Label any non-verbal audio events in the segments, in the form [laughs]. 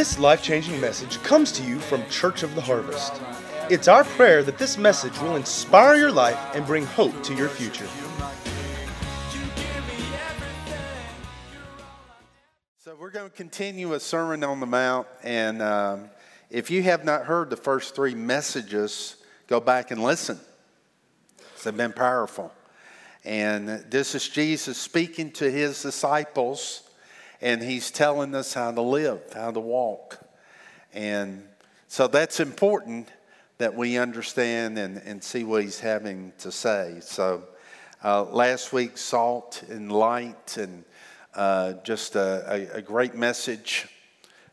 This life changing message comes to you from Church of the Harvest. It's our prayer that this message will inspire your life and bring hope to your future. So, we're going to continue a Sermon on the Mount. And um, if you have not heard the first three messages, go back and listen. They've been powerful. And this is Jesus speaking to his disciples, and he's telling us how to live, how to walk. And so that's important that we understand and, and see what he's having to say. So uh, last week, salt and light, and uh, just a, a, a great message.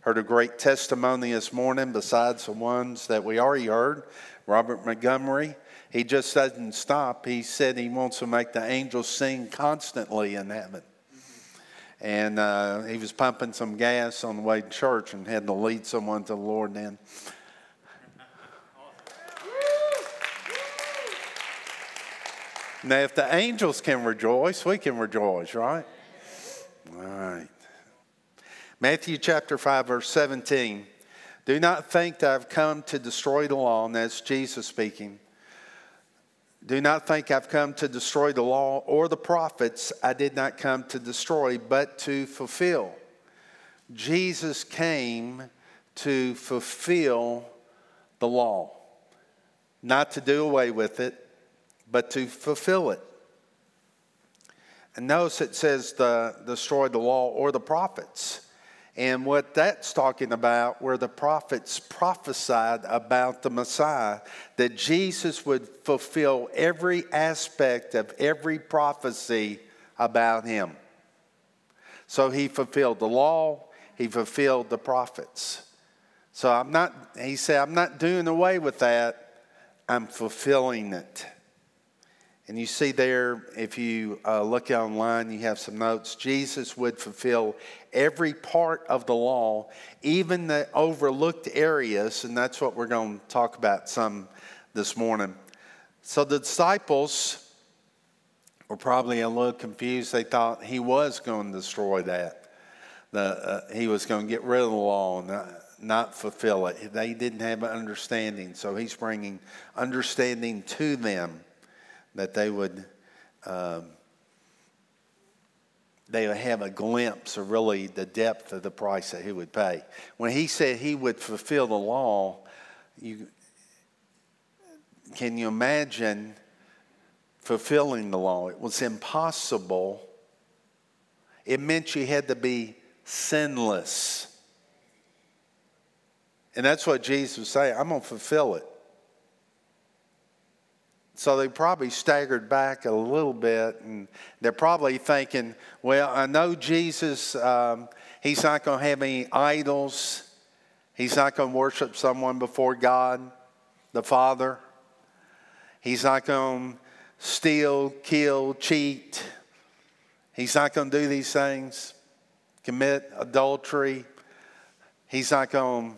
Heard a great testimony this morning, besides the ones that we already heard. Robert Montgomery he just doesn't stop. He said he wants to make the angels sing constantly in heaven. And uh, he was pumping some gas on the way to church and had to lead someone to the Lord then. Now, if the angels can rejoice, we can rejoice, right? All right. Matthew chapter 5, verse 17. Do not think that I've come to destroy the law, and that's Jesus speaking. Do not think I've come to destroy the law or the prophets. I did not come to destroy, but to fulfill. Jesus came to fulfill the law, not to do away with it, but to fulfill it. And notice it says the destroy the law or the prophets. And what that's talking about, where the prophets prophesied about the Messiah, that Jesus would fulfill every aspect of every prophecy about him. So he fulfilled the law, he fulfilled the prophets. So I'm not, he said, I'm not doing away with that, I'm fulfilling it. And you see there, if you uh, look online, you have some notes. Jesus would fulfill every part of the law, even the overlooked areas, and that's what we're going to talk about some this morning. So the disciples were probably a little confused. They thought he was going to destroy that. The, uh, he was going to get rid of the law and not, not fulfill it. They didn't have an understanding, so he's bringing understanding to them that they would um, they would have a glimpse of really the depth of the price that he would pay. When he said he would fulfill the law, you can you imagine fulfilling the law? It was impossible. It meant you had to be sinless. And that's what Jesus was saying. I'm going to fulfill it. So they probably staggered back a little bit, and they're probably thinking, well, I know Jesus, um, he's not going to have any idols. He's not going to worship someone before God, the Father. He's not going to steal, kill, cheat. He's not going to do these things, commit adultery. He's not going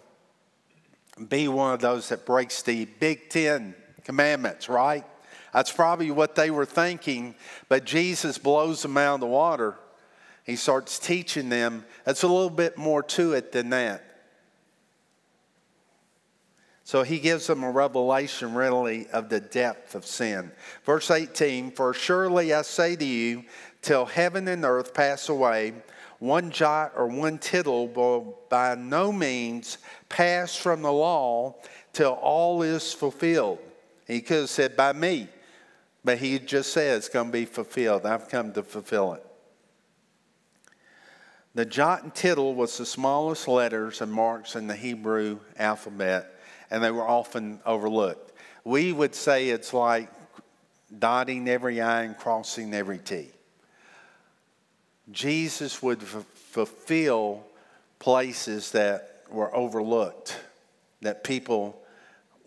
to be one of those that breaks the Big Ten commandments, right? That's probably what they were thinking, but Jesus blows them out of the water. He starts teaching them. That's a little bit more to it than that. So he gives them a revelation, really, of the depth of sin. Verse 18 For surely I say to you, till heaven and earth pass away, one jot or one tittle will by no means pass from the law till all is fulfilled. He could have said, by me. But he just said it's going to be fulfilled. I've come to fulfill it. The jot and tittle was the smallest letters and marks in the Hebrew alphabet, and they were often overlooked. We would say it's like dotting every I and crossing every T. Jesus would f- fulfill places that were overlooked, that people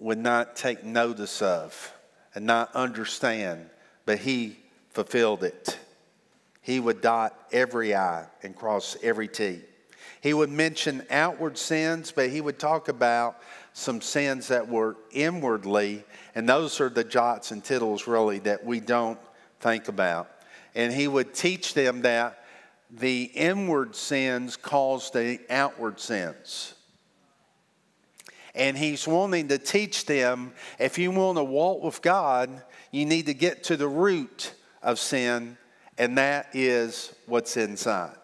would not take notice of and not understand, but he fulfilled it. He would dot every I and cross every T. He would mention outward sins, but he would talk about some sins that were inwardly, and those are the jots and tittles really that we don't think about. And he would teach them that the inward sins cause the outward sins. And he's wanting to teach them if you want to walk with God, you need to get to the root of sin, and that is what's inside.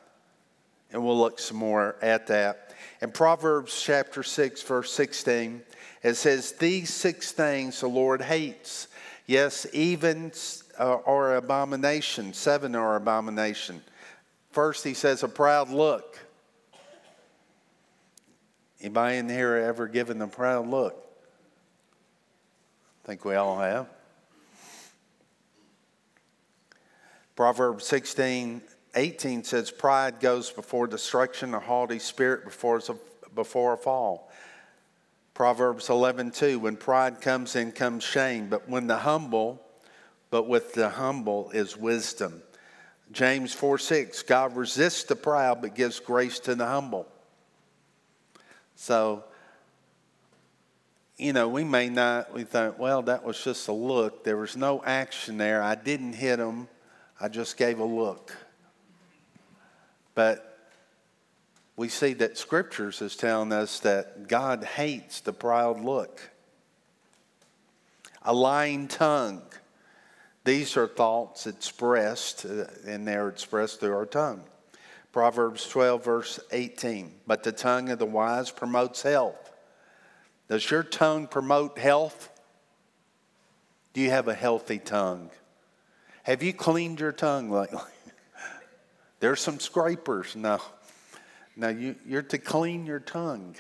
And we'll look some more at that. In Proverbs chapter 6, verse 16, it says, These six things the Lord hates. Yes, even uh, are abomination. Seven are abomination. First, he says, a proud look. Anybody in here ever given a proud look? I think we all have. Proverbs 16, 18 says, Pride goes before destruction, a haughty spirit before, before a fall. Proverbs 11, 2, when pride comes in comes shame, but when the humble, but with the humble is wisdom. James 4, 6, God resists the proud, but gives grace to the humble. So, you know, we may not, we think, well, that was just a look. There was no action there. I didn't hit him, I just gave a look. But we see that scriptures is telling us that God hates the proud look. A lying tongue. These are thoughts expressed, uh, and they're expressed through our tongue. Proverbs 12, verse 18. But the tongue of the wise promotes health. Does your tongue promote health? Do you have a healthy tongue? Have you cleaned your tongue lately? [laughs] There's some scrapers. No. Now, you, you're to clean your tongue.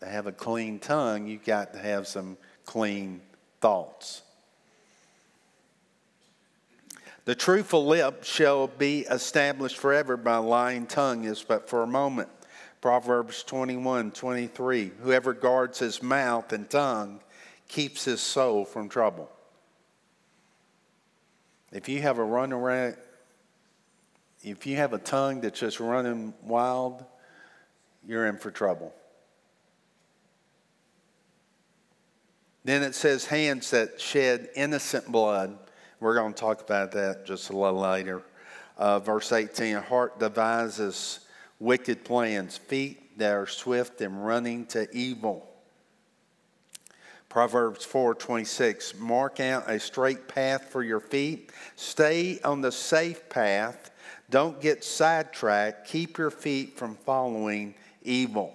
To have a clean tongue, you've got to have some clean thoughts. The truthful lip shall be established forever, by lying tongue is but for a moment. Proverbs 21 23. Whoever guards his mouth and tongue keeps his soul from trouble. If you have a run around, if you have a tongue that's just running wild, you're in for trouble. Then it says, hands that shed innocent blood we're going to talk about that just a little later. Uh, verse 18 heart devises wicked plans, feet that are swift and running to evil. Proverbs 4:26 Mark out a straight path for your feet. Stay on the safe path. Don't get sidetracked. Keep your feet from following evil.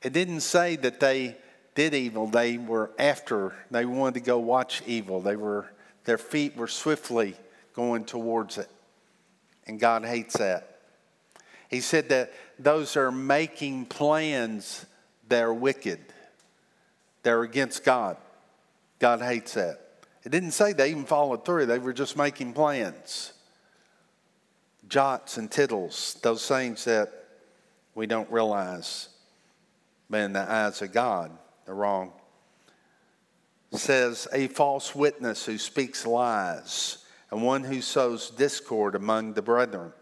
It didn't say that they did evil. They were after. They wanted to go watch evil. They were their feet were swiftly going towards it. And God hates that. He said that those are making plans that are wicked, they're against God. God hates that. It didn't say they even followed through, they were just making plans. Jots and tittles, those things that we don't realize, but in the eyes of God, they're wrong says, a false witness who speaks lies, and one who sows discord among the brethren.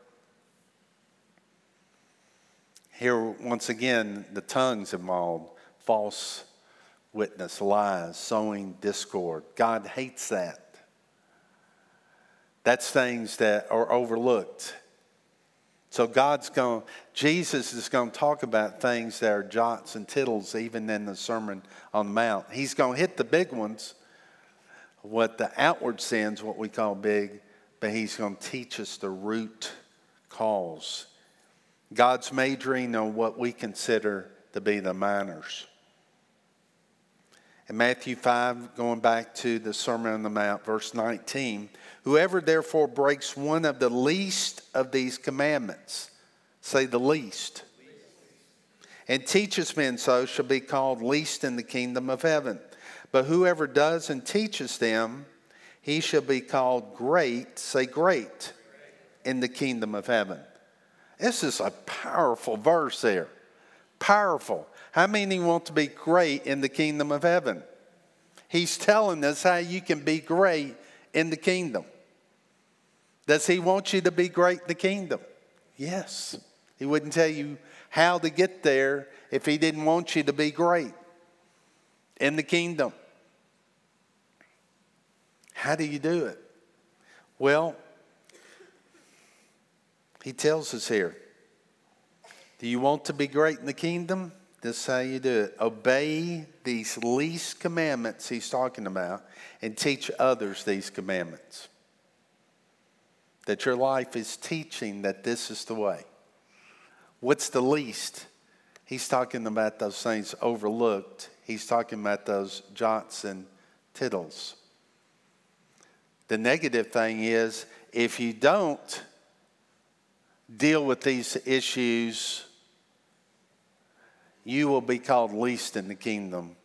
Here, once again, the tongue's involved false witness, lies, sowing discord. God hates that. That's things that are overlooked. So God's going, Jesus is going to talk about things that are jots and tittles, even in the Sermon on the Mount. He's going to hit the big ones, what the outward sins, what we call big, but he's going to teach us the root cause. God's majoring on what we consider to be the minors. In Matthew 5, going back to the Sermon on the Mount, verse 19, whoever therefore breaks one of the least of these commandments, say the least, and teaches men so shall be called least in the kingdom of heaven. But whoever does and teaches them, he shall be called great, say great, in the kingdom of heaven. This is a powerful verse there. Powerful. How many want to be great in the kingdom of heaven? He's telling us how you can be great in the kingdom. Does he want you to be great in the kingdom? Yes. He wouldn't tell you how to get there if he didn't want you to be great in the kingdom. How do you do it? Well, he tells us here Do you want to be great in the kingdom? This is how you do it. Obey these least commandments he's talking about and teach others these commandments. That your life is teaching that this is the way. What's the least? He's talking about those things overlooked. He's talking about those jots and tittles. The negative thing is if you don't deal with these issues, you will be called least in the kingdom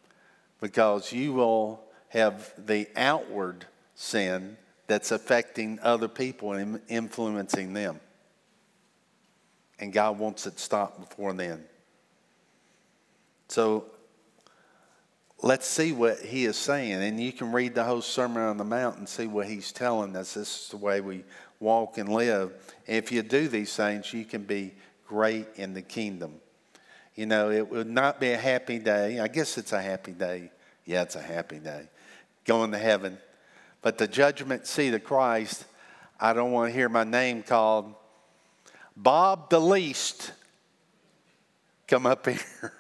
because you will have the outward sin that's affecting other people and influencing them. And God wants it stopped before then. So let's see what he is saying. And you can read the whole Sermon on the Mount and see what he's telling us. This is the way we walk and live. And if you do these things, you can be great in the kingdom. You know, it would not be a happy day. I guess it's a happy day. Yeah, it's a happy day. Going to heaven. But the judgment seat of Christ, I don't want to hear my name called Bob the least. Come up here.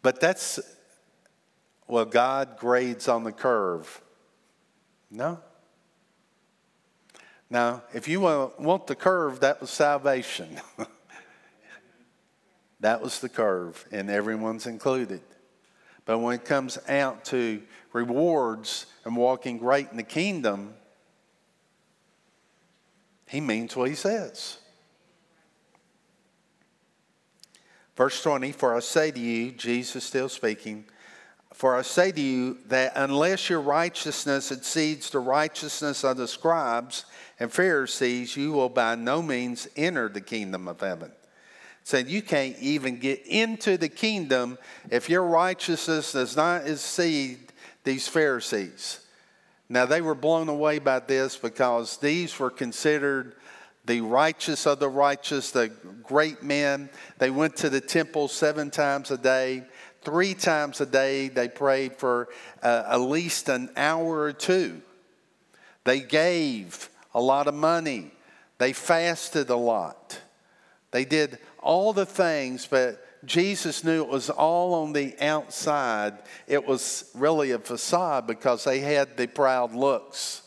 But that's, well, God grades on the curve. No. Now, if you want the curve, that was salvation. [laughs] that was the curve, and everyone's included. But when it comes out to rewards and walking great in the kingdom, he means what he says. Verse 20, for I say to you, Jesus still speaking, for I say to you that unless your righteousness exceeds the righteousness of the scribes and Pharisees, you will by no means enter the kingdom of heaven. Said you can't even get into the kingdom if your righteousness does not exceed these Pharisees. Now they were blown away by this because these were considered the righteous of the righteous, the great men. They went to the temple seven times a day. Three times a day, they prayed for uh, at least an hour or two. They gave a lot of money. They fasted a lot. They did all the things, but Jesus knew it was all on the outside. It was really a facade because they had the proud looks.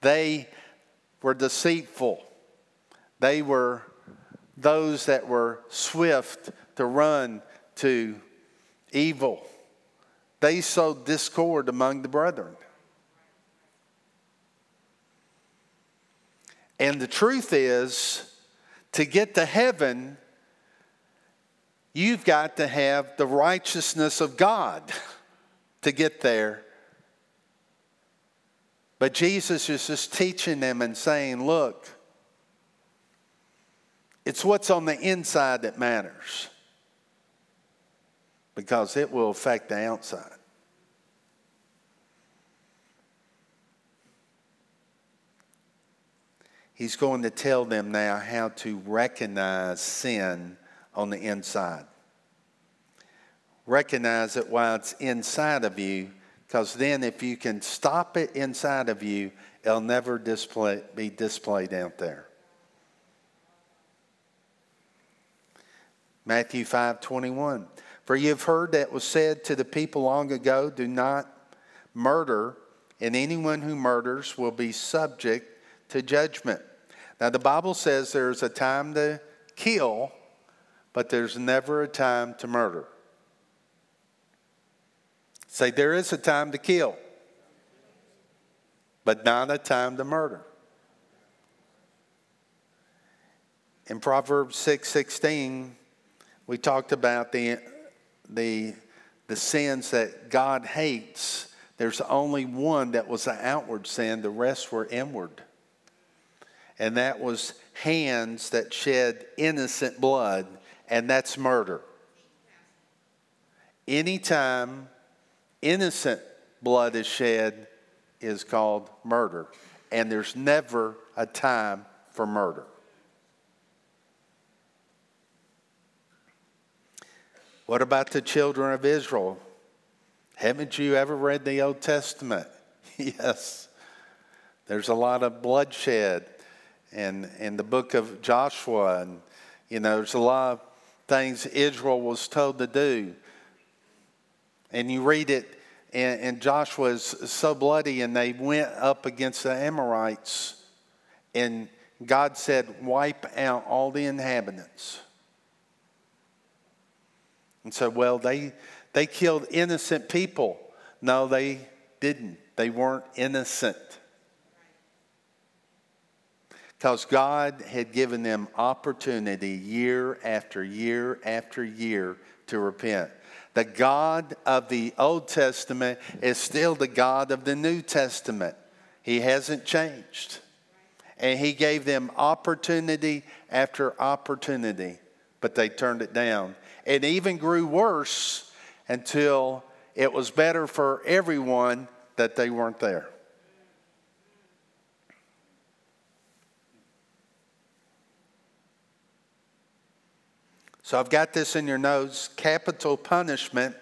They were deceitful. They were those that were swift to run to evil. They sowed discord among the brethren. And the truth is, to get to heaven, you've got to have the righteousness of God to get there. But Jesus is just teaching them and saying, look, it's what's on the inside that matters because it will affect the outside. He's going to tell them now how to recognize sin on the inside. Recognize it while it's inside of you, because then if you can stop it inside of you, it'll never display, be displayed out there. Matthew 5 21. For you have heard that was said to the people long ago, do not murder, and anyone who murders will be subject to judgment. Now, the Bible says there's a time to kill, but there's never a time to murder. Say, there is a time to kill, but not a time to murder. In Proverbs 6 16, we talked about the, the, the sins that God hates. There's only one that was an outward sin, the rest were inward. And that was hands that shed innocent blood, and that's murder. Anytime innocent blood is shed is called murder, and there's never a time for murder. What about the children of Israel? Haven't you ever read the Old Testament? [laughs] yes. There's a lot of bloodshed in, in the book of Joshua. And, You know, there's a lot of things Israel was told to do. And you read it, and, and Joshua is so bloody, and they went up against the Amorites, and God said, Wipe out all the inhabitants. And so, well, they, they killed innocent people. No, they didn't. They weren't innocent. Because God had given them opportunity year after year after year to repent. The God of the Old Testament is still the God of the New Testament. He hasn't changed. And He gave them opportunity after opportunity, but they turned it down. It even grew worse until it was better for everyone that they weren't there. So I've got this in your notes. Capital punishment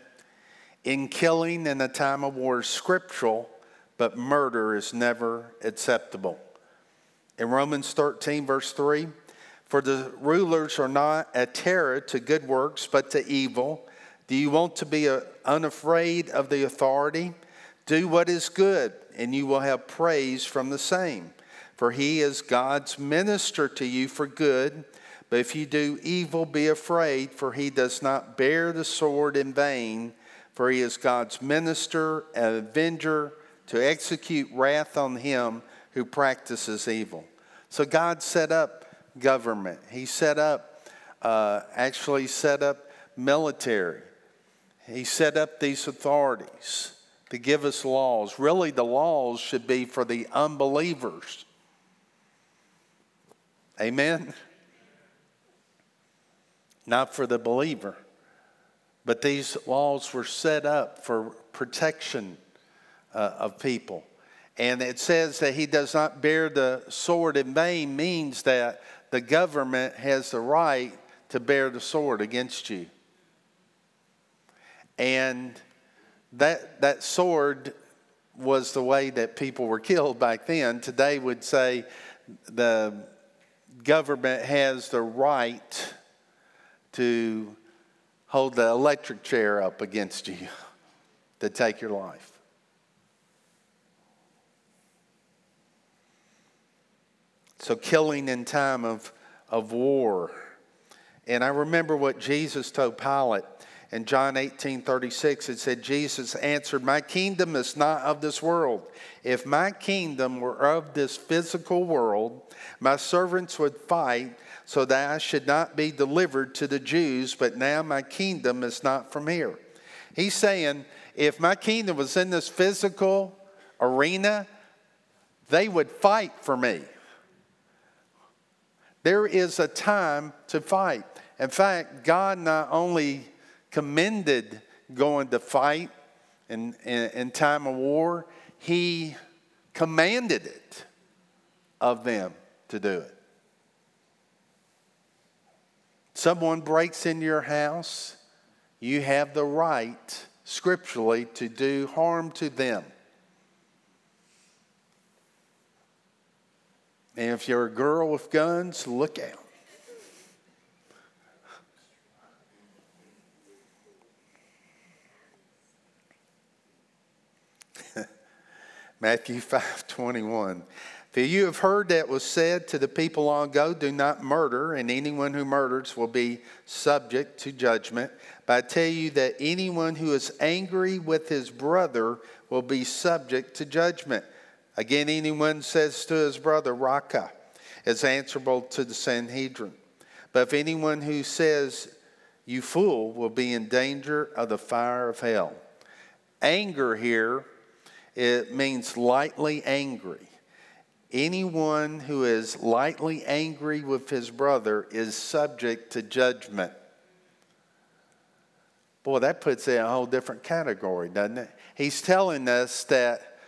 in killing in a time of war is scriptural, but murder is never acceptable. In Romans 13, verse 3, for the rulers are not a terror to good works, but to evil. Do you want to be uh, unafraid of the authority? Do what is good, and you will have praise from the same. For he is God's minister to you for good. But if you do evil, be afraid, for he does not bear the sword in vain, for he is God's minister and avenger to execute wrath on him who practices evil. So God set up government. He set up, uh, actually set up military. He set up these authorities to give us laws. Really, the laws should be for the unbelievers. Amen not for the believer. But these laws were set up for protection uh, of people. And it says that he does not bear the sword in vain, means that the government has the right to bear the sword against you. And that, that sword was the way that people were killed back then. Today would say the government has the right to hold the electric chair up against you to take your life. So, killing in time of, of war. And I remember what Jesus told Pilate in John 18 36. It said, Jesus answered, My kingdom is not of this world. If my kingdom were of this physical world, my servants would fight so that I should not be delivered to the Jews, but now my kingdom is not from here. He's saying, if my kingdom was in this physical arena, they would fight for me. There is a time to fight. In fact, God not only commended going to fight in, in, in time of war, He commanded it of them to do it. Someone breaks in your house, you have the right scripturally to do harm to them. And if you're a girl with guns, look out. [laughs] Matthew 5 21. For you have heard that was said to the people long ago, Do not murder, and anyone who murders will be subject to judgment. But I tell you that anyone who is angry with his brother will be subject to judgment. Again, anyone says to his brother, Raca, is answerable to the Sanhedrin. But if anyone who says, You fool, will be in danger of the fire of hell. Anger here, it means lightly angry. Anyone who is lightly angry with his brother is subject to judgment. Boy, that puts it in a whole different category, doesn't it? He's telling us that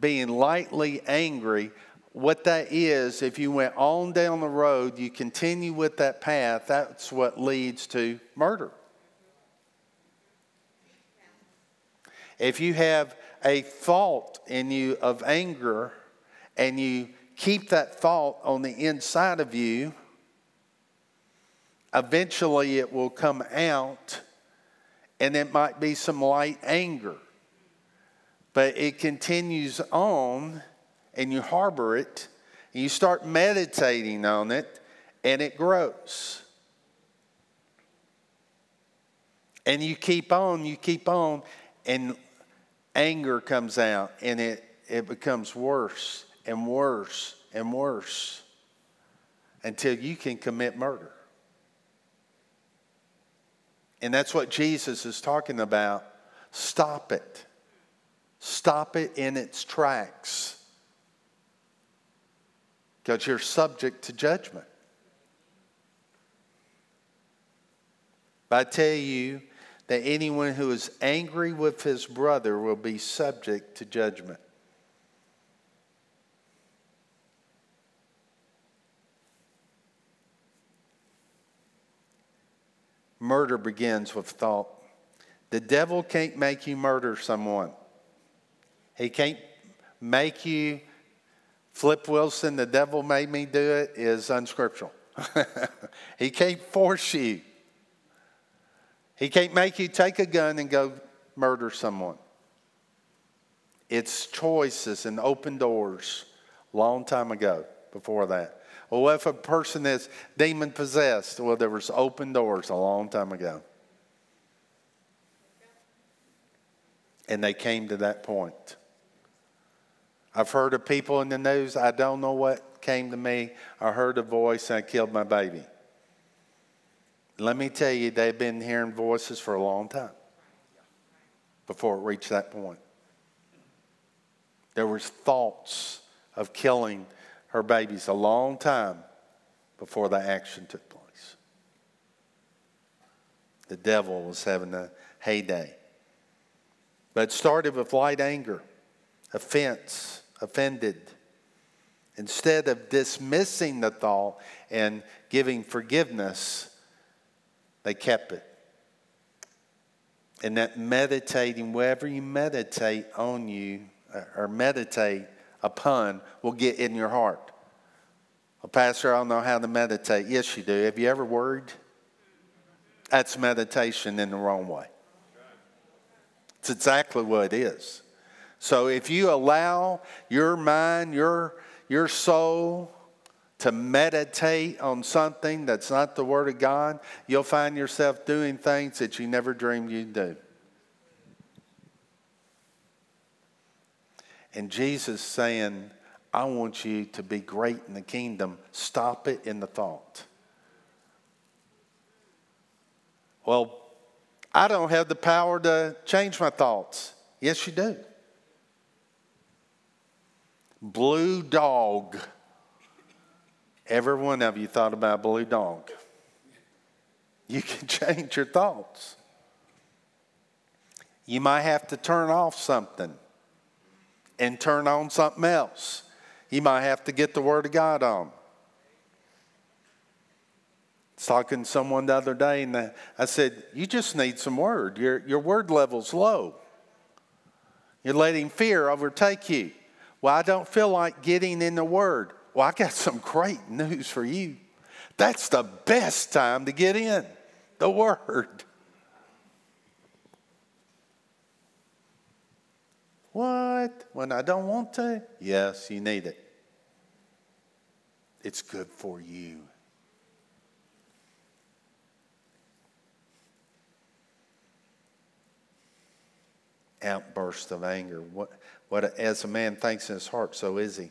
being lightly angry, what that is, if you went on down the road, you continue with that path, that's what leads to murder. If you have a thought in you of anger, and you keep that thought on the inside of you, eventually it will come out and it might be some light anger. But it continues on and you harbor it and you start meditating on it and it grows. And you keep on, you keep on, and anger comes out and it, it becomes worse and worse and worse until you can commit murder. And that's what Jesus is talking about. Stop it. Stop it in its tracks. Because you're subject to judgment. But I tell you that anyone who is angry with his brother will be subject to judgment. Murder begins with thought. The devil can't make you murder someone. He can't make you. Flip Wilson, the devil made me do it, is unscriptural. [laughs] he can't force you. He can't make you take a gun and go murder someone. It's choices and open doors long time ago before that. Well, if a person is demon possessed? Well, there was open doors a long time ago. And they came to that point. I've heard of people in the news, I don't know what came to me. I heard a voice and I killed my baby. Let me tell you, they've been hearing voices for a long time before it reached that point. There was thoughts of killing her babies a long time before the action took place. The devil was having a heyday. But it started with light anger, offense, offended. Instead of dismissing the thought and giving forgiveness, they kept it. And that meditating, wherever you meditate on you or meditate upon, will get in your heart. Well, Pastor, I don't know how to meditate. Yes, you do. Have you ever worried? That's meditation in the wrong way. It's exactly what it is. So if you allow your mind, your, your soul, to meditate on something that's not the Word of God, you'll find yourself doing things that you never dreamed you'd do. And Jesus saying, I want you to be great in the kingdom. Stop it in the thought. Well, I don't have the power to change my thoughts. Yes, you do. Blue dog Every one of you thought about Blue Dog. You can [laughs] change your thoughts. You might have to turn off something and turn on something else. You might have to get the Word of God on. I was talking to someone the other day, and I said, You just need some Word. Your, your Word level's low. You're letting fear overtake you. Well, I don't feel like getting in the Word. Well, I got [laughs] some great news for you. That's the best time to get in the Word. What? When I don't want to? Yes, you need it. It's good for you. Outburst of anger. What, what as a man thinks in his heart, so is he.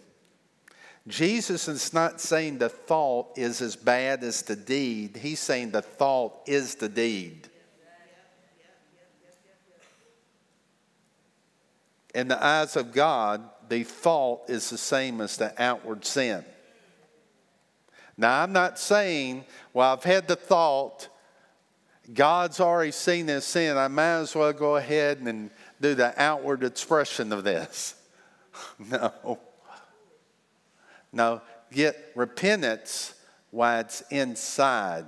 Jesus is not saying the thought is as bad as the deed. He's saying the thought is the deed. In the eyes of God, the thought is the same as the outward sin. Now, I'm not saying, well, I've had the thought, God's already seen this sin, I might as well go ahead and do the outward expression of this. [laughs] No. No, get repentance while it's inside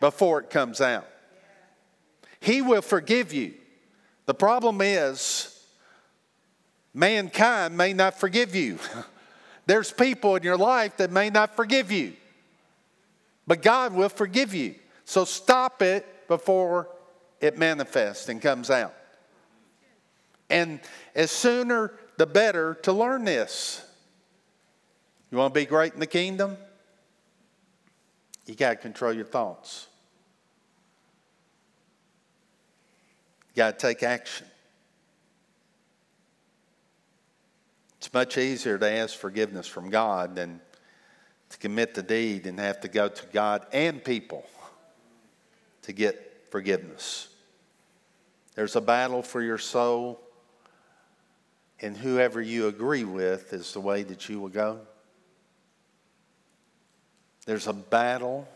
before it comes out. He will forgive you. The problem is, mankind may not forgive you. [laughs] There's people in your life that may not forgive you. But God will forgive you. So stop it before it manifests and comes out. And as sooner the better to learn this. You want to be great in the kingdom? You got to control your thoughts. You got to take action. It's much easier to ask forgiveness from God than to commit the deed and have to go to God and people to get forgiveness. There's a battle for your soul, and whoever you agree with is the way that you will go. There's a battle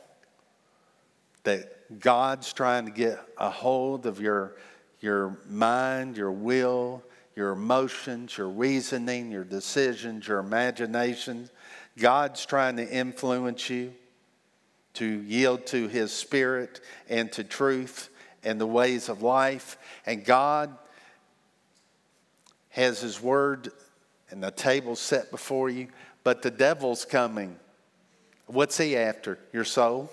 that God's trying to get a hold of your, your mind, your will, your emotions, your reasoning, your decisions, your imaginations. God's trying to influence you to yield to His Spirit and to truth and the ways of life. And God has His Word and the table set before you, but the devil's coming. What's he after? Your soul?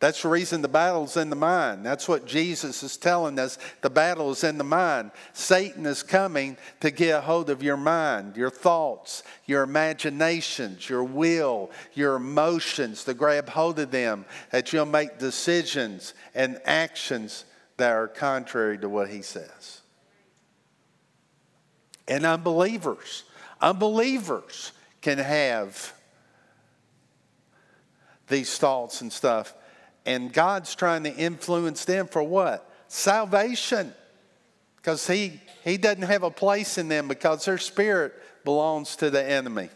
That's the reason the battle's in the mind. That's what Jesus is telling us. The battle is in the mind. Satan is coming to get a hold of your mind, your thoughts, your imaginations, your will, your emotions, to grab hold of them, that you'll make decisions and actions that are contrary to what he says. And unbelievers, unbelievers can have these thoughts and stuff and God's trying to influence them for what? Salvation. Because he, he doesn't have a place in them because their spirit belongs to the enemy.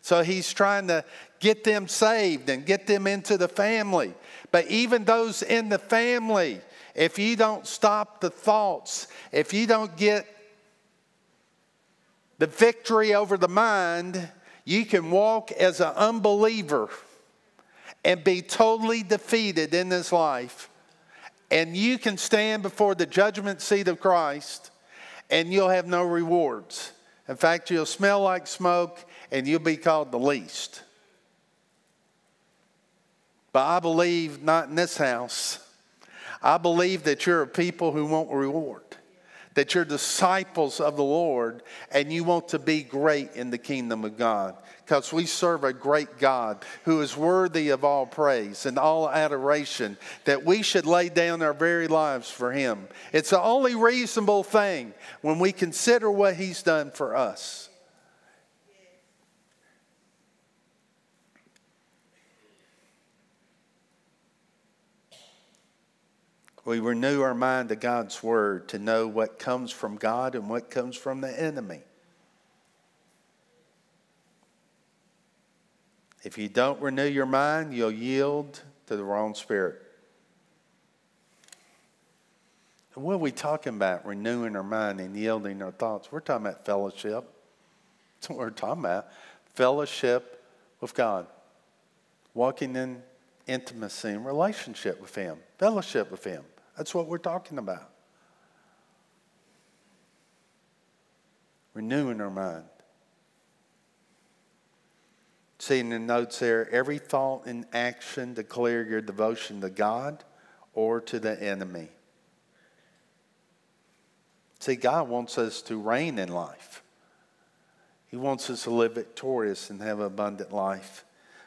So he's trying to get them saved and get them into the family. But even those in the family, if you don't stop the thoughts, if you don't get the victory over the mind, you can walk as an unbeliever and be totally defeated in this life. And you can stand before the judgment seat of Christ and you'll have no rewards. In fact, you'll smell like smoke and you'll be called the least. But I believe not in this house. I believe that you're a people who want reward, that you're disciples of the Lord, and you want to be great in the kingdom of God because we serve a great God who is worthy of all praise and all adoration, that we should lay down our very lives for Him. It's the only reasonable thing when we consider what He's done for us. We renew our mind to God's Word to know what comes from God and what comes from the enemy. If you don't renew your mind, you'll yield to the wrong spirit. And what are we talking about? Renewing our mind and yielding our thoughts. We're talking about fellowship. That's what we're talking about. Fellowship with God. Walking in intimacy and relationship with Him. Fellowship with Him. That's what we're talking about. Renewing our mind. See in the notes there, every thought and action declare your devotion to God or to the enemy. See, God wants us to reign in life. He wants us to live victorious and have an abundant life.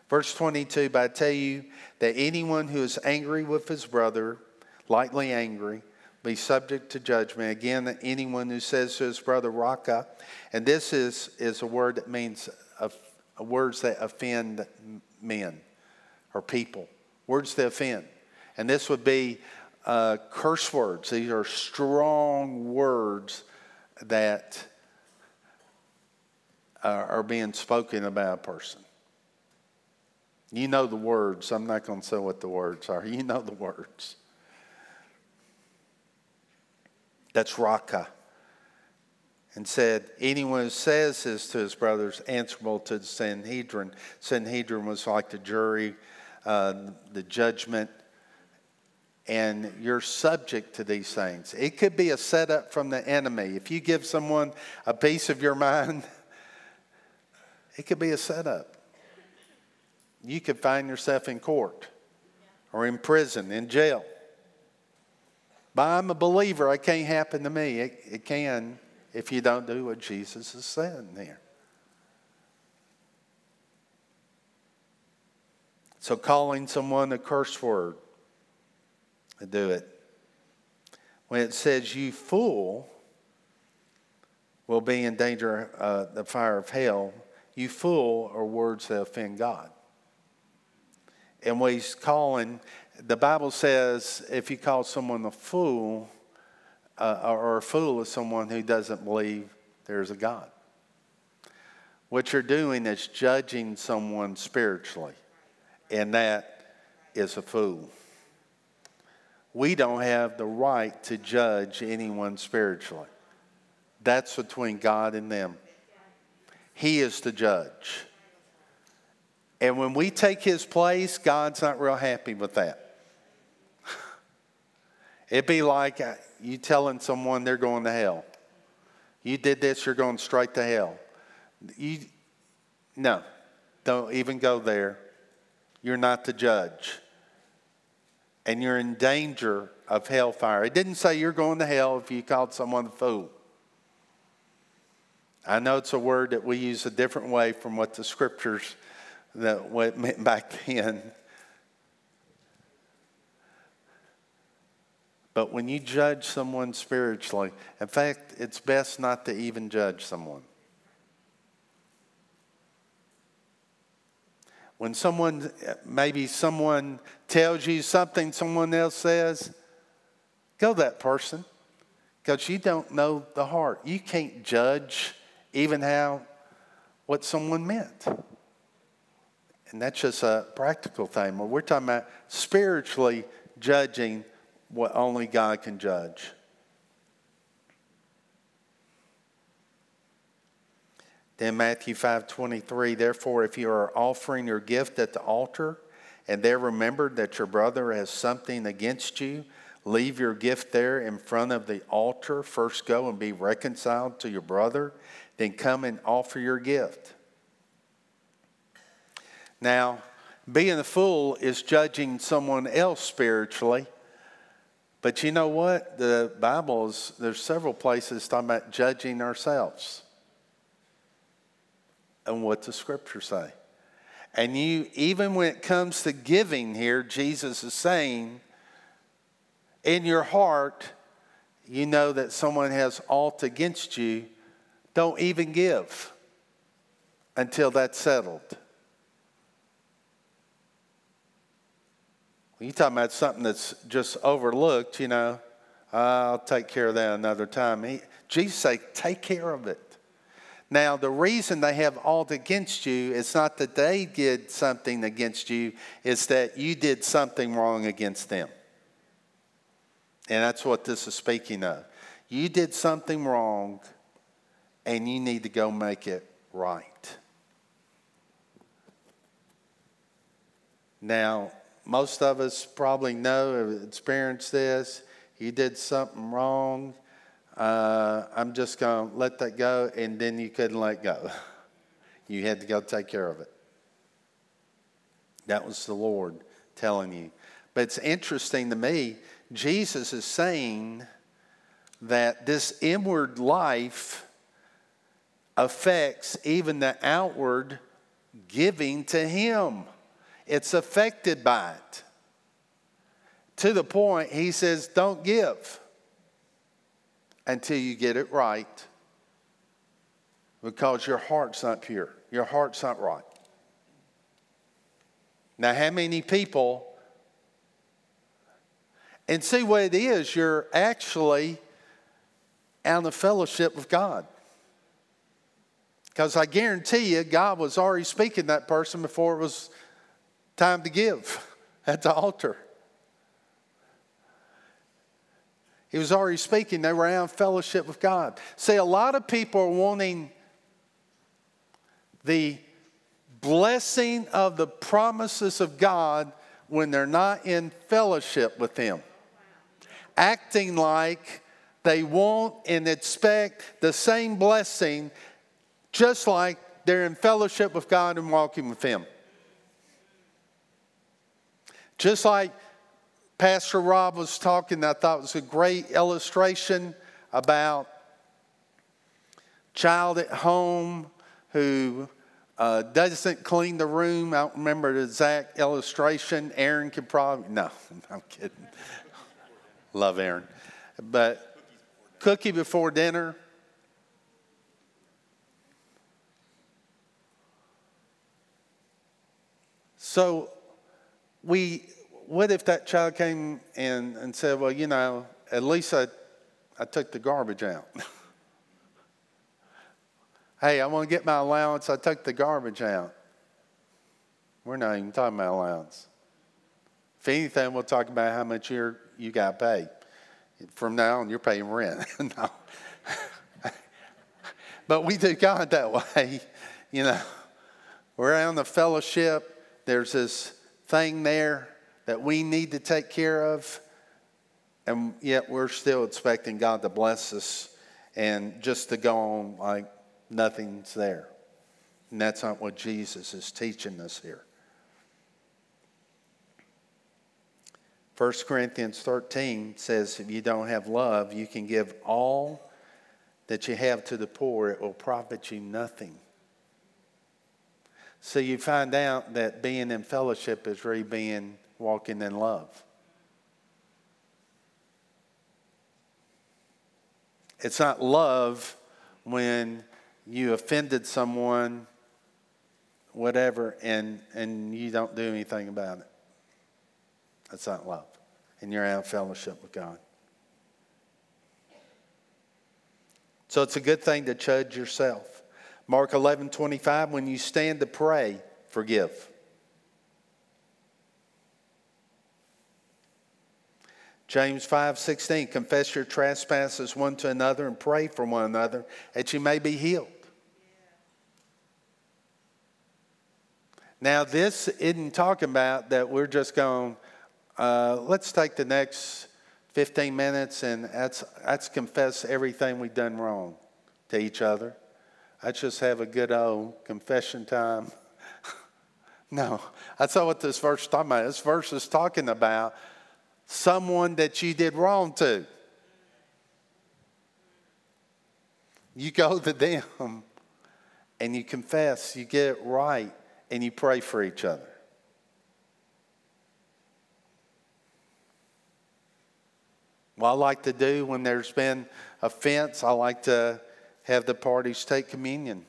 Verse 22 But I tell you that anyone who is angry with his brother, lightly angry, be subject to judgment. Again, anyone who says to his brother, Raca, and this is, is a word that means a words that offend men or people, words that offend. And this would be uh, curse words. These are strong words that are being spoken about a person. You know the words. I'm not going to say what the words are. You know the words. That's Raca and said, Anyone who says this to his brothers answerable to the Sanhedrin. Sanhedrin was like the jury, uh, the judgment, and you're subject to these things. It could be a setup from the enemy. If you give someone a piece of your mind, it could be a setup. you could find yourself in court or in prison, in jail. But I'm a believer. It can't happen to me. It, it can if you don't do what Jesus is saying there. So, calling someone a curse word, do it. When it says, you fool, will be in danger of uh, the fire of hell, you fool are words that offend God. And what he's calling, the Bible says if you call someone a fool, uh, or a fool is someone who doesn't believe there's a God. What you're doing is judging someone spiritually, and that is a fool. We don't have the right to judge anyone spiritually. That's between God and them. He is the judge. And when we take his place, God's not real happy with that. It'd be like uh, you telling someone they're going to hell. You did this, you're going straight to hell. You, no, don't even go there. You're not the judge. And you're in danger of hellfire. It didn't say you're going to hell if you called someone a fool. I know it's a word that we use a different way from what the scriptures that what meant [laughs] back then. But when you judge someone spiritually, in fact, it's best not to even judge someone. When someone, maybe someone tells you something someone else says, go that person because you don't know the heart. You can't judge even how what someone meant. And that's just a practical thing. We're talking about spiritually judging what only God can judge. Then Matthew 5:23, therefore if you are offering your gift at the altar and there remember that your brother has something against you, leave your gift there in front of the altar. First go and be reconciled to your brother, then come and offer your gift. Now, being a fool is judging someone else spiritually but you know what? The Bible is, there's several places talking about judging ourselves and what the scriptures say. And you, even when it comes to giving here, Jesus is saying, in your heart, you know that someone has aught against you, don't even give until that's settled. You talking about something that's just overlooked, you know, I'll take care of that another time. He, Jesus say, take care of it. Now, the reason they have aught against you is not that they did something against you, it's that you did something wrong against them. And that's what this is speaking of. You did something wrong, and you need to go make it right. Now, most of us probably know, have experienced this. You did something wrong. Uh, I'm just going to let that go, and then you couldn't let go. [laughs] you had to go take care of it. That was the Lord telling you. But it's interesting to me, Jesus is saying that this inward life affects even the outward giving to Him. It's affected by it. To the point, he says, don't give until you get it right because your heart's not pure, your heart's not right. Now, how many people, and see what it is, you're actually out of fellowship with God. Because I guarantee you, God was already speaking that person before it was time to give at the altar. He was already speaking. They were in fellowship with God. See, a lot of people are wanting the blessing of the promises of God when they're not in fellowship with Him. Acting like they want and expect the same blessing just like they're in fellowship with God and walking with Him. Just like Pastor Rob was talking, I thought was a great illustration about child at home who uh, doesn't clean the room. I don't remember the exact illustration. Aaron could probably, no, [laughs] I'm kidding. Love Aaron. But cookie before dinner. So we, what if that child came and, and said, well, you know, at least I, I took the garbage out. [laughs] hey, I want to get my allowance, I took the garbage out. We're not even talking about allowance. If anything, we'll talk about how much you're, you got paid. From now on, you're paying rent. [laughs] no. [laughs] but we do God that way. You know, we're on the fellowship there's this thing there that we need to take care of, and yet we're still expecting God to bless us and just to go on like nothing's there. And that's not what Jesus is teaching us here. 1 Corinthians 13 says, if you don't have love, you can give all that you have to the poor, it will profit you nothing. So you find out that being in fellowship is really being walking in love. It's not love when you offended someone, whatever, and, and you don't do anything about it. That's not love. And you're out of fellowship with God. So it's a good thing to judge yourself. Mark 11, 25, when you stand to pray, forgive. James 5, 16, confess your trespasses one to another and pray for one another that you may be healed. Now, this isn't talking about that we're just going, uh, let's take the next 15 minutes and that's, that's confess everything we've done wrong to each other. I just have a good old confession time. [laughs] no, that's not what this verse is talking about. This verse is talking about someone that you did wrong to. You go to them and you confess, you get it right, and you pray for each other. What I like to do when there's been offense, I like to have the parties take communion.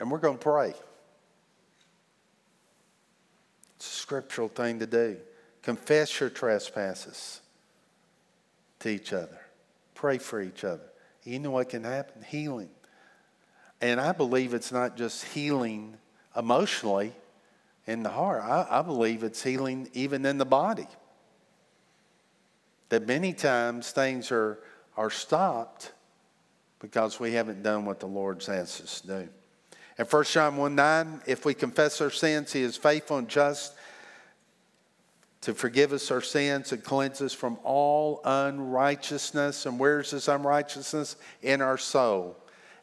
And we're going to pray. It's a scriptural thing to do. Confess your trespasses to each other, pray for each other. You know what can happen? Healing. And I believe it's not just healing emotionally in the heart, I, I believe it's healing even in the body. That many times things are, are stopped because we haven't done what the Lord's asked us to do. In 1 John 1 9, if we confess our sins, he is faithful and just to forgive us our sins and cleanse us from all unrighteousness. And where's this unrighteousness? In our soul,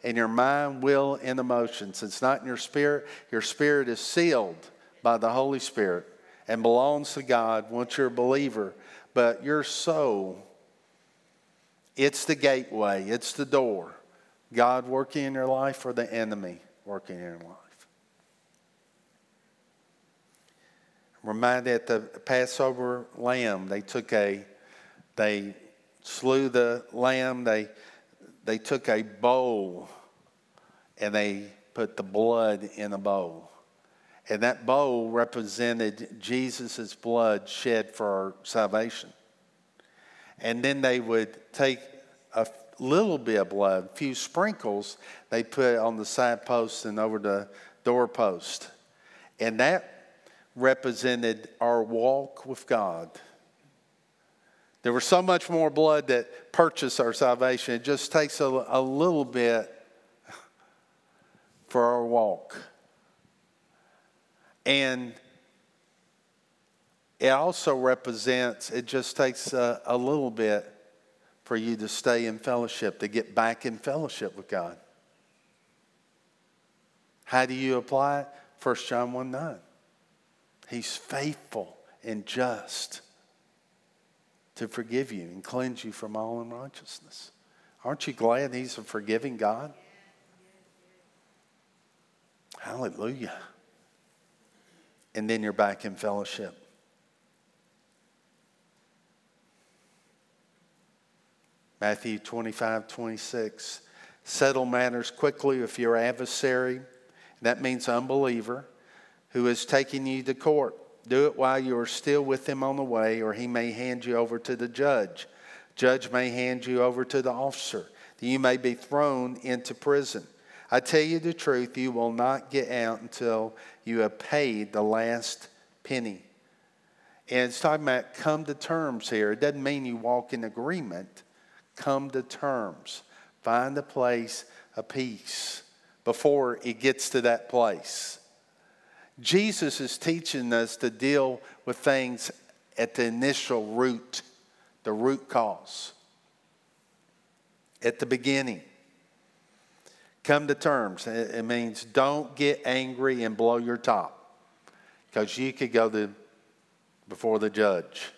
in your mind, will, and emotions. It's not in your spirit. Your spirit is sealed by the Holy Spirit and belongs to God once you're a believer. But your soul it's the gateway, it's the door. God working in your life or the enemy working in your life. Reminded at the Passover lamb, they took a, they slew the lamb, they, they took a bowl and they put the blood in a bowl. And that bowl represented Jesus' blood shed for our salvation and then they would take a little bit of blood, a few sprinkles, they put on the side posts and over the doorpost. And that represented our walk with God. There was so much more blood that purchased our salvation. It just takes a, a little bit for our walk. And it also represents, it just takes a, a little bit for you to stay in fellowship, to get back in fellowship with God. How do you apply it? 1 John 1 9. He's faithful and just to forgive you and cleanse you from all unrighteousness. Aren't you glad He's a forgiving God? Hallelujah. And then you're back in fellowship. Matthew 25, 26. Settle matters quickly with your adversary. That means unbeliever who is taking you to court. Do it while you are still with him on the way, or he may hand you over to the judge. Judge may hand you over to the officer. You may be thrown into prison. I tell you the truth, you will not get out until you have paid the last penny. And it's talking about come to terms here. It doesn't mean you walk in agreement. Come to terms. Find a place of peace before it gets to that place. Jesus is teaching us to deal with things at the initial root, the root cause, at the beginning. Come to terms. It means don't get angry and blow your top because you could go to, before the judge.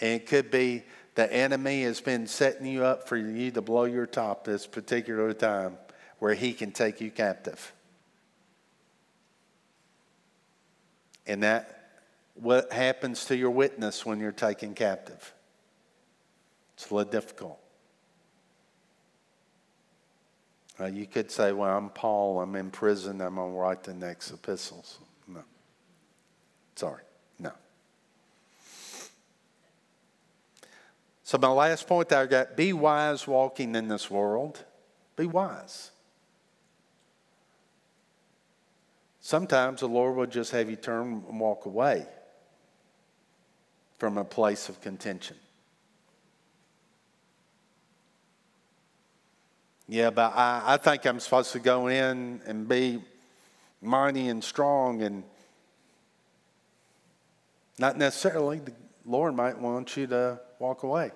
And it could be the enemy has been setting you up for you to blow your top this particular time where he can take you captive. And that what happens to your witness when you're taken captive. It's a little difficult. Uh, you could say, Well, I'm Paul, I'm in prison, I'm going to write the next epistles. No. Sorry, no. So, my last point that I got be wise walking in this world. Be wise. Sometimes the Lord will just have you turn and walk away from a place of contention. Yeah, but I, I think I'm supposed to go in and be mighty and strong, and not necessarily. The Lord might want you to walk away.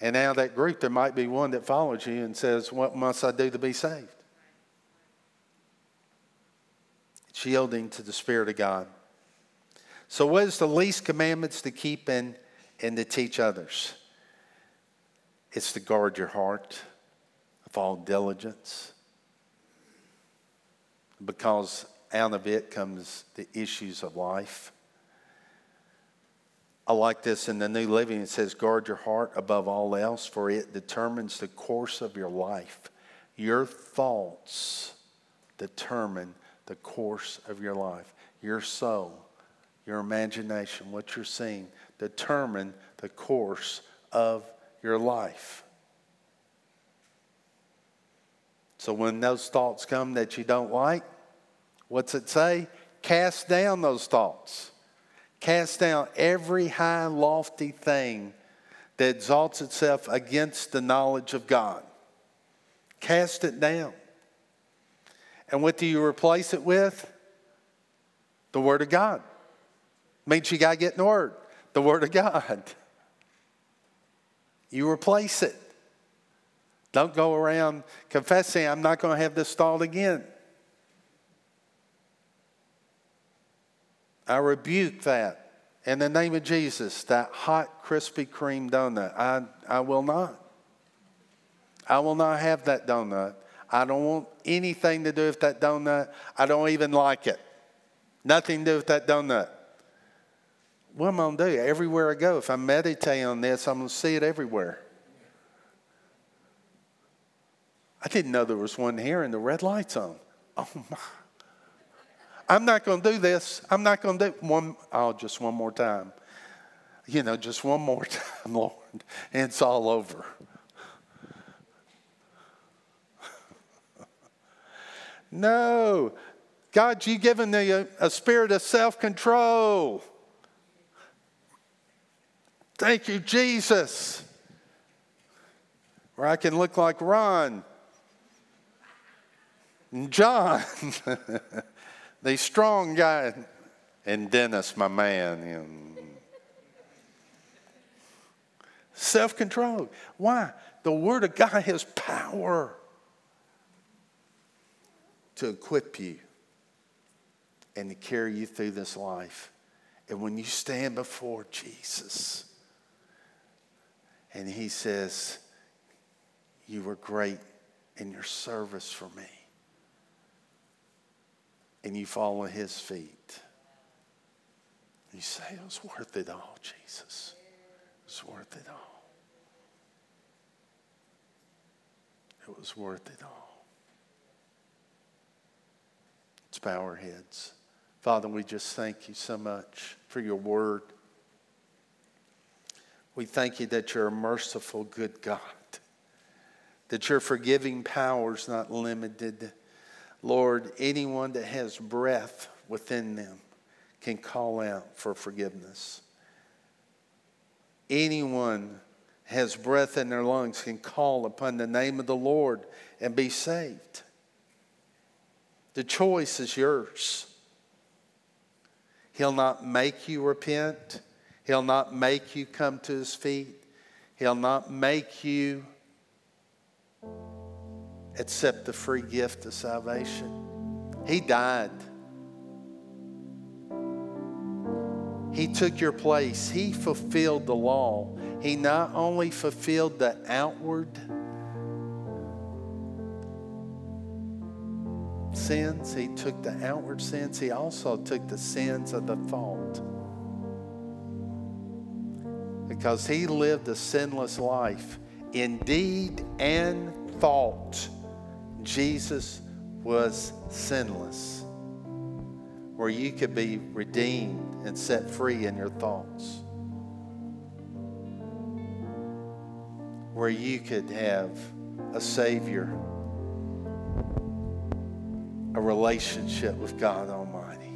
And now that group, there might be one that follows you and says, What must I do to be saved? It's yielding to the Spirit of God. So, what is the least commandments to keep and, and to teach others? It's to guard your heart of all diligence. Because out of it comes the issues of life. I like this in the New Living. It says, Guard your heart above all else, for it determines the course of your life. Your thoughts determine the course of your life. Your soul, your imagination, what you're seeing, determine the course of your life. So when those thoughts come that you don't like, what's it say? Cast down those thoughts. Cast down every high, lofty thing that exalts itself against the knowledge of God. Cast it down. And what do you replace it with? The Word of God. Means you got to get in the Word. The Word of God. You replace it. Don't go around confessing, I'm not going to have this thought again. I rebuke that. In the name of Jesus, that hot Krispy Kreme donut, I, I will not. I will not have that donut. I don't want anything to do with that donut. I don't even like it. Nothing to do with that donut. What am I going to do? Everywhere I go, if I meditate on this, I'm going to see it everywhere. I didn't know there was one here and the red light's on. Oh my. I'm not going to do this. I'm not going to do one. Oh, just one more time. You know, just one more [laughs] time, Lord, and it's all over. [laughs] no. God, you've given me a, a spirit of self control. Thank you, Jesus. Where I can look like Ron and [laughs] John. The strong guy, and Dennis, my man. And Self control. Why? The Word of God has power to equip you and to carry you through this life And when you stand before Jesus and he says, You were great in your service for me, and you fall at his feet, you say, It was worth it all, Jesus. It was worth it all. It was worth it all. Let's bow our heads. Father, we just thank you so much for your word. We thank you that you're a merciful, good God, that your forgiving power is not limited. Lord, anyone that has breath within them can call out for forgiveness. Anyone has breath in their lungs can call upon the name of the Lord and be saved. The choice is yours. He'll not make you repent. He'll not make you come to his feet. He'll not make you accept the free gift of salvation. He died. He took your place. He fulfilled the law. He not only fulfilled the outward sins, he took the outward sins, he also took the sins of the thought. Because he lived a sinless life in deed and thought. Jesus was sinless, where you could be redeemed and set free in your thoughts. Where you could have a Savior a relationship with God Almighty.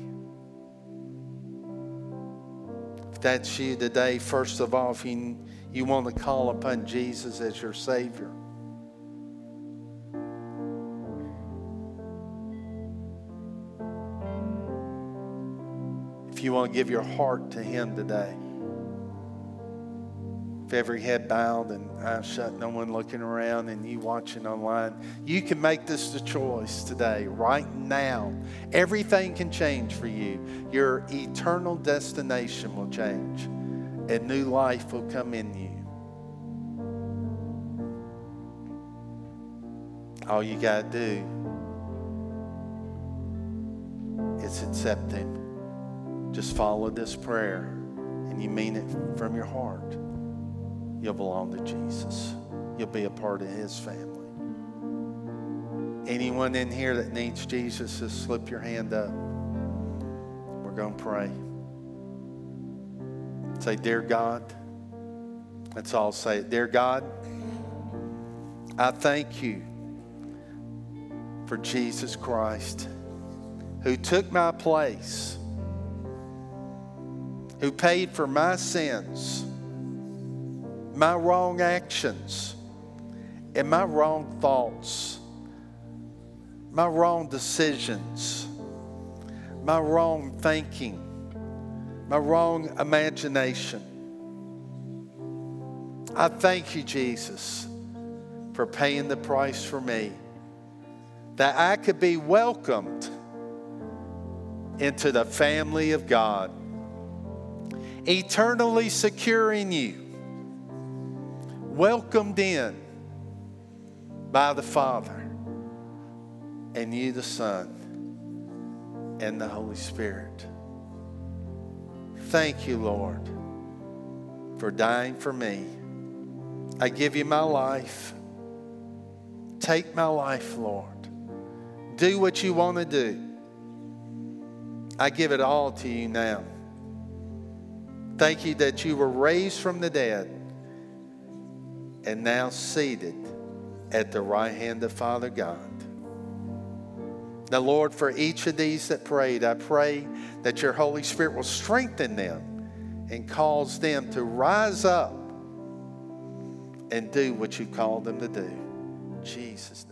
If that's you today, first of all, if you, you want to call upon Jesus as your Savior, you want to give your heart to Him today, If every head bowed and eyes shut, no one looking around, and you watching online, you can make this the choice today, right now. Everything can change for you. Your eternal destination will change, and new life will come in you. All you got to do is accept Him. Just follow this prayer, and you mean it from your heart you'll belong to Jesus. You'll be a part of his family. Anyone in here that needs Jesus, just slip your hand up. We're going to pray. Say, Dear God, let's all say it. Dear God, I thank you for Jesus Christ who took my place, who paid for my sins my wrong actions and my wrong thoughts, my wrong decisions, my wrong thinking, my wrong imagination. I thank you, Jesus, for paying the price for me, that I could be welcomed into the family of God, eternally securing you welcomed in by the Father, and you, the Son, and the Holy Spirit. Thank you, Lord, for dying for me. I give you my life. Take my life, Lord. Do what you want to do. I give it all to you now. Thank you that you were raised from the dead and now seated at the right hand of Father God. Now, Lord, for each of these that prayed, I pray that your Holy Spirit will strengthen them and cause them to rise up and do what you called them to do. In Jesus' name.